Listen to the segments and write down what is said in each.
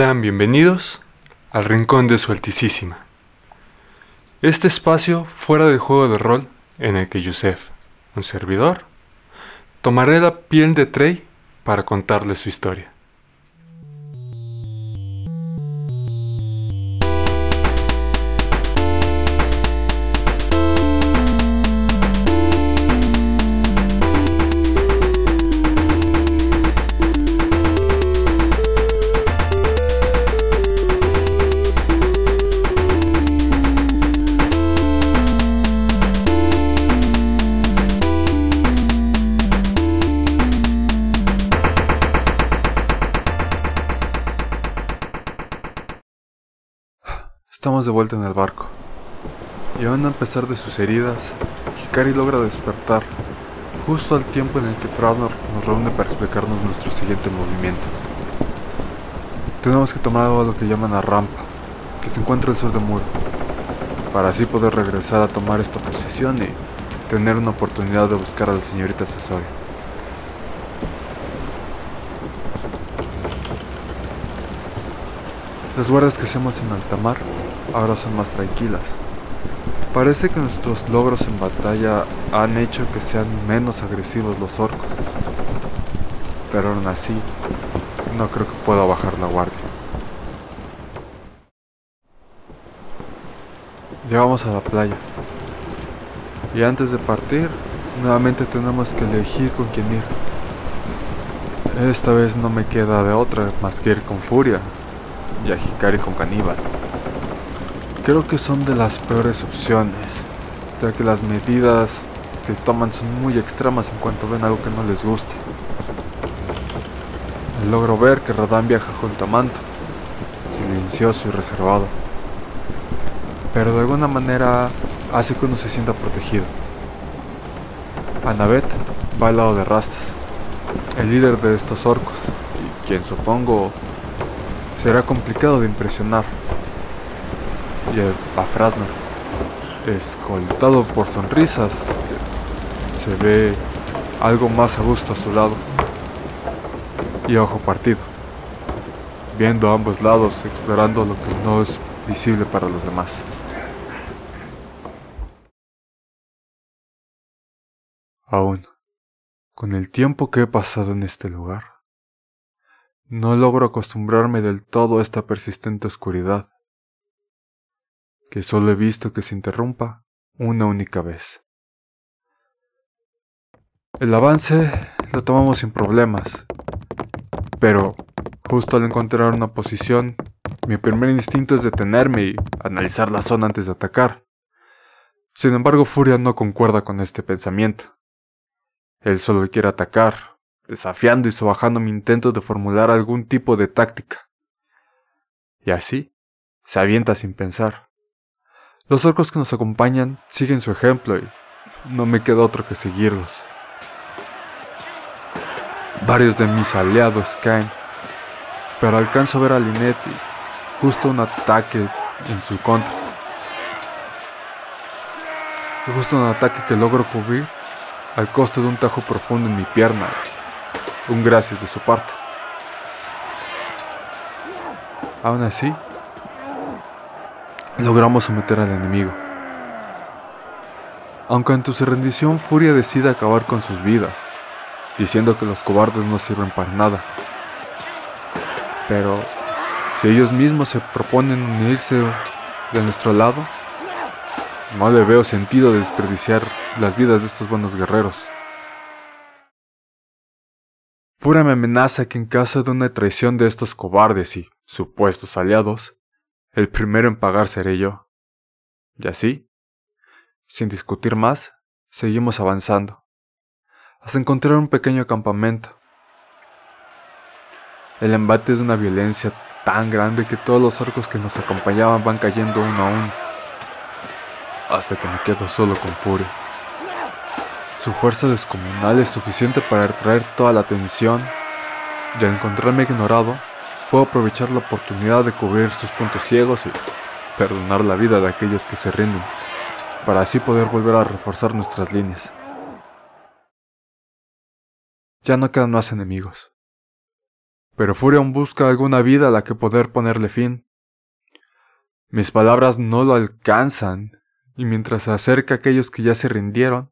Sean bienvenidos al Rincón de Su Altísima. Este espacio fuera del juego de rol en el que Yusef, un servidor, tomaré la piel de Trey para contarles su historia. De vuelta en el barco. Y aún a pesar de sus heridas, Hikari logra despertar justo al tiempo en el que Frasnor nos reúne para explicarnos nuestro siguiente movimiento. Tenemos que tomar algo a lo que llaman la rampa, que se encuentra al sur de Muro, para así poder regresar a tomar esta posición y tener una oportunidad de buscar a la señorita Sasori. Las guardias que hacemos en alta mar ahora son más tranquilas. Parece que nuestros logros en batalla han hecho que sean menos agresivos los orcos. Pero aún así, no creo que pueda bajar la guardia. Llegamos a la playa. Y antes de partir, nuevamente tenemos que elegir con quién ir. Esta vez no me queda de otra más que ir con Furia y a Hikari con Caníbal. Creo que son de las peores opciones, ya que las medidas que toman son muy extremas en cuanto ven algo que no les guste. Logro ver que Radán viaja junto a Manto, silencioso y reservado, pero de alguna manera hace que uno se sienta protegido. Anabet va al lado de Rastas, el líder de estos orcos, y quien supongo será complicado de impresionar y el Pafrasno, escoltado por sonrisas, se ve algo más a gusto a su lado y ojo partido, viendo a ambos lados, explorando lo que no es visible para los demás. Aún, con el tiempo que he pasado en este lugar, no logro acostumbrarme del todo a esta persistente oscuridad que solo he visto que se interrumpa una única vez. El avance lo tomamos sin problemas, pero justo al encontrar una posición, mi primer instinto es detenerme y analizar la zona antes de atacar. Sin embargo, Furia no concuerda con este pensamiento. Él solo quiere atacar, desafiando y sobajando mi intento de formular algún tipo de táctica. Y así, se avienta sin pensar. Los orcos que nos acompañan siguen su ejemplo y no me queda otro que seguirlos. Varios de mis aliados caen, pero alcanzo a ver a Linetti justo un ataque en su contra. Justo un ataque que logro cubrir al coste de un tajo profundo en mi pierna. Un gracias de su parte. Aún así, logramos someter al enemigo. Aunque ante su rendición Furia decide acabar con sus vidas, diciendo que los cobardes no sirven para nada. Pero si ellos mismos se proponen unirse de nuestro lado, no le veo sentido de desperdiciar las vidas de estos buenos guerreros. Furia me amenaza que en caso de una traición de estos cobardes y supuestos aliados, el primero en pagar seré yo. Y así, sin discutir más, seguimos avanzando, hasta encontrar un pequeño campamento. El embate es una violencia tan grande que todos los orcos que nos acompañaban van cayendo uno a uno, hasta que me quedo solo con Furia. Su fuerza descomunal es suficiente para atraer toda la atención y al encontrarme ignorado, puedo aprovechar la oportunidad de cubrir sus puntos ciegos y perdonar la vida de aquellos que se rinden, para así poder volver a reforzar nuestras líneas. Ya no quedan más enemigos, pero Furia aún busca alguna vida a la que poder ponerle fin. Mis palabras no lo alcanzan, y mientras se acerca a aquellos que ya se rindieron,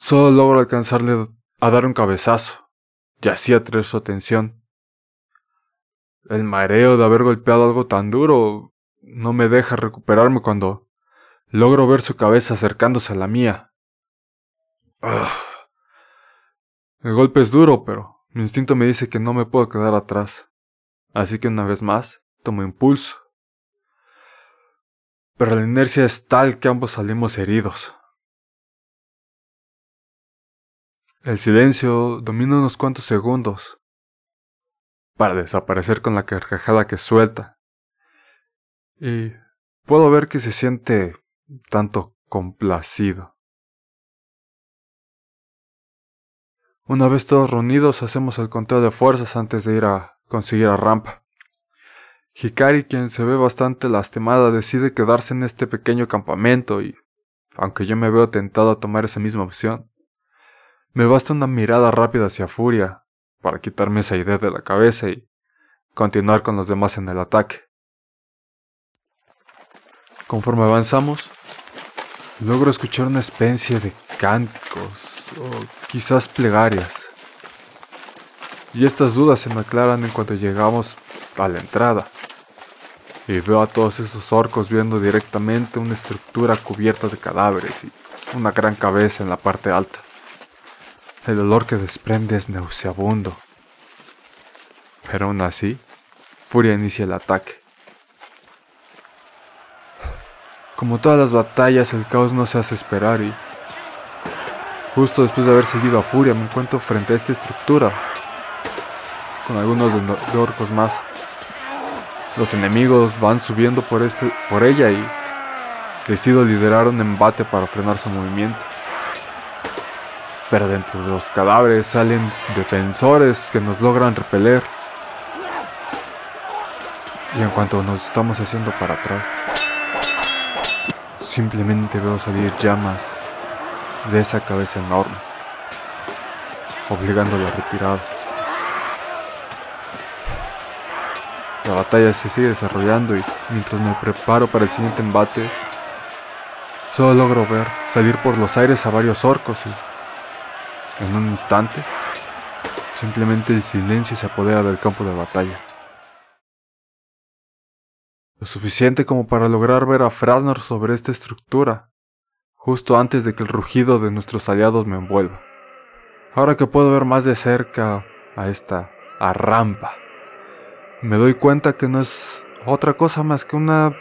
solo logro alcanzarle a dar un cabezazo, y así atraer su atención. El mareo de haber golpeado algo tan duro no me deja recuperarme cuando logro ver su cabeza acercándose a la mía. Ah. El golpe es duro, pero mi instinto me dice que no me puedo quedar atrás. Así que una vez más, tomo impulso. Pero la inercia es tal que ambos salimos heridos. El silencio domina unos cuantos segundos para desaparecer con la carcajada que suelta. Y puedo ver que se siente tanto complacido. Una vez todos reunidos hacemos el conteo de fuerzas antes de ir a conseguir a Rampa. Hikari, quien se ve bastante lastimada, decide quedarse en este pequeño campamento y, aunque yo me veo tentado a tomar esa misma opción, me basta una mirada rápida hacia Furia para quitarme esa idea de la cabeza y continuar con los demás en el ataque. Conforme avanzamos, logro escuchar una especie de cánticos o quizás plegarias. Y estas dudas se me aclaran en cuanto llegamos a la entrada. Y veo a todos esos orcos viendo directamente una estructura cubierta de cadáveres y una gran cabeza en la parte alta. El olor que desprende es nauseabundo. Pero aún así, Furia inicia el ataque. Como todas las batallas, el caos no se hace esperar y justo después de haber seguido a Furia me encuentro frente a esta estructura con algunos de, orcos más. Los enemigos van subiendo por, este, por ella y decido liderar un embate para frenar su movimiento. Pero dentro de los cadáveres salen defensores que nos logran repeler. Y en cuanto nos estamos haciendo para atrás, Simplemente veo salir llamas de esa cabeza enorme, obligándolo a retirar. La batalla se sigue desarrollando y mientras me preparo para el siguiente embate, solo logro ver salir por los aires a varios orcos y, en un instante, simplemente el silencio se apodera del campo de batalla. Lo suficiente como para lograr ver a Frasnor sobre esta estructura, justo antes de que el rugido de nuestros aliados me envuelva. Ahora que puedo ver más de cerca a esta rampa, me doy cuenta que no es otra cosa más que una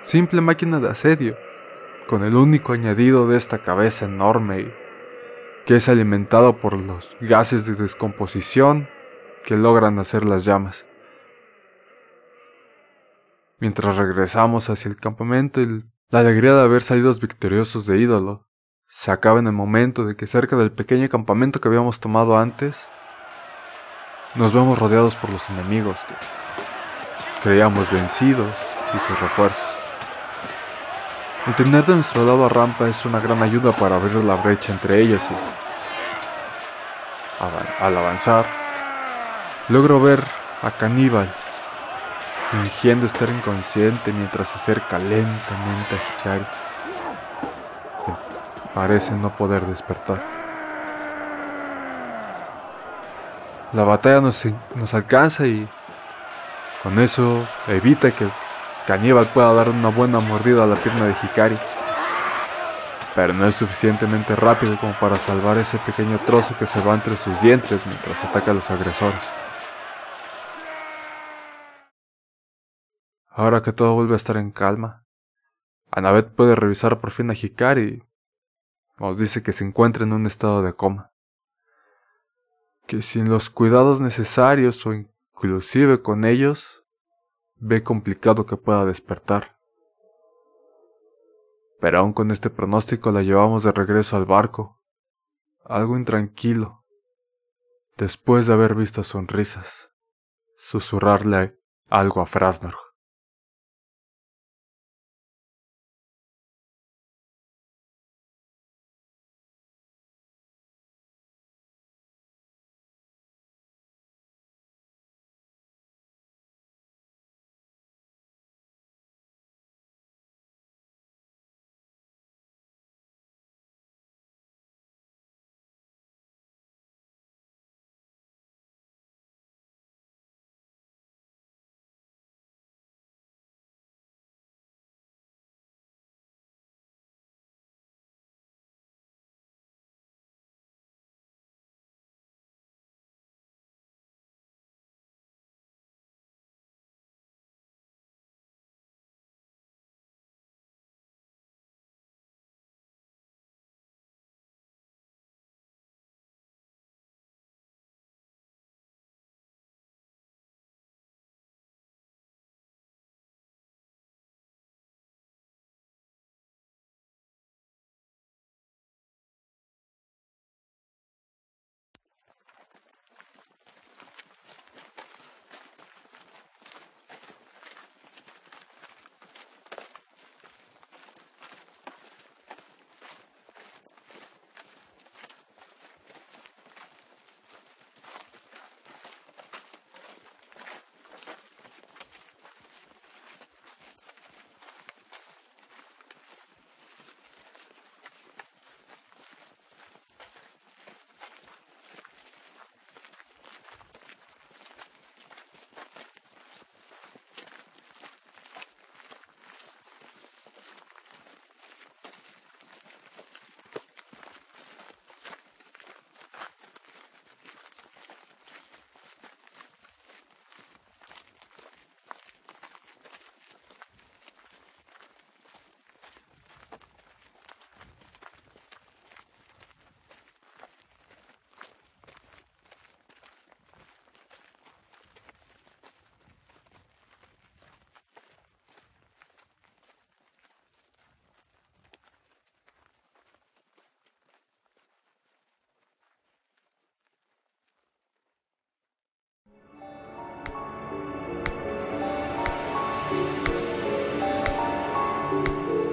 simple máquina de asedio, con el único añadido de esta cabeza enorme que es alimentado por los gases de descomposición que logran hacer las llamas. Mientras regresamos hacia el campamento, la alegría de haber salido victoriosos de ídolo se acaba en el momento de que cerca del pequeño campamento que habíamos tomado antes, nos vemos rodeados por los enemigos que creíamos vencidos y sus refuerzos. El tener de nuestro lado a Rampa es una gran ayuda para abrir la brecha entre ellos y al avanzar, logro ver a Caníbal fingiendo estar inconsciente mientras se acerca lentamente a Hikari, parece no poder despertar. La batalla nos, nos alcanza y con eso evita que Caníbal pueda dar una buena mordida a la pierna de Hikari. Pero no es suficientemente rápido como para salvar ese pequeño trozo que se va entre sus dientes mientras ataca a los agresores. Ahora que todo vuelve a estar en calma, Annabeth puede revisar por fin a Hikari y nos dice que se encuentra en un estado de coma. Que sin los cuidados necesarios o inclusive con ellos, ve complicado que pueda despertar. Pero aún con este pronóstico la llevamos de regreso al barco, algo intranquilo, después de haber visto sonrisas, susurrarle algo a Frasnor.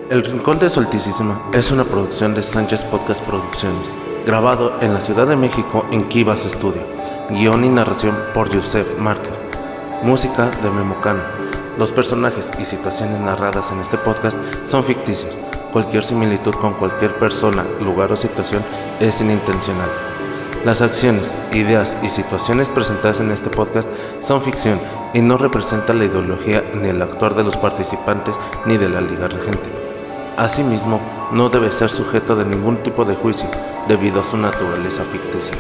El Rincón de Solticísima es una producción de Sánchez Podcast Producciones, grabado en la Ciudad de México en Kivas Studio. Guión y narración por Yusef Márquez. Música de Memocano. Los personajes y situaciones narradas en este podcast son ficticios. Cualquier similitud con cualquier persona, lugar o situación es inintencional. Las acciones, ideas y situaciones presentadas en este podcast son ficción y no representan la ideología ni el actuar de los participantes ni de la Liga Regente. Asimismo, no debe ser sujeto de ningún tipo de juicio debido a su naturaleza ficticia.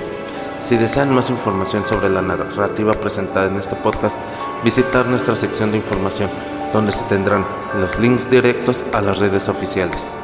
Si desean más información sobre la narrativa presentada en este podcast, visitar nuestra sección de información, donde se tendrán los links directos a las redes oficiales.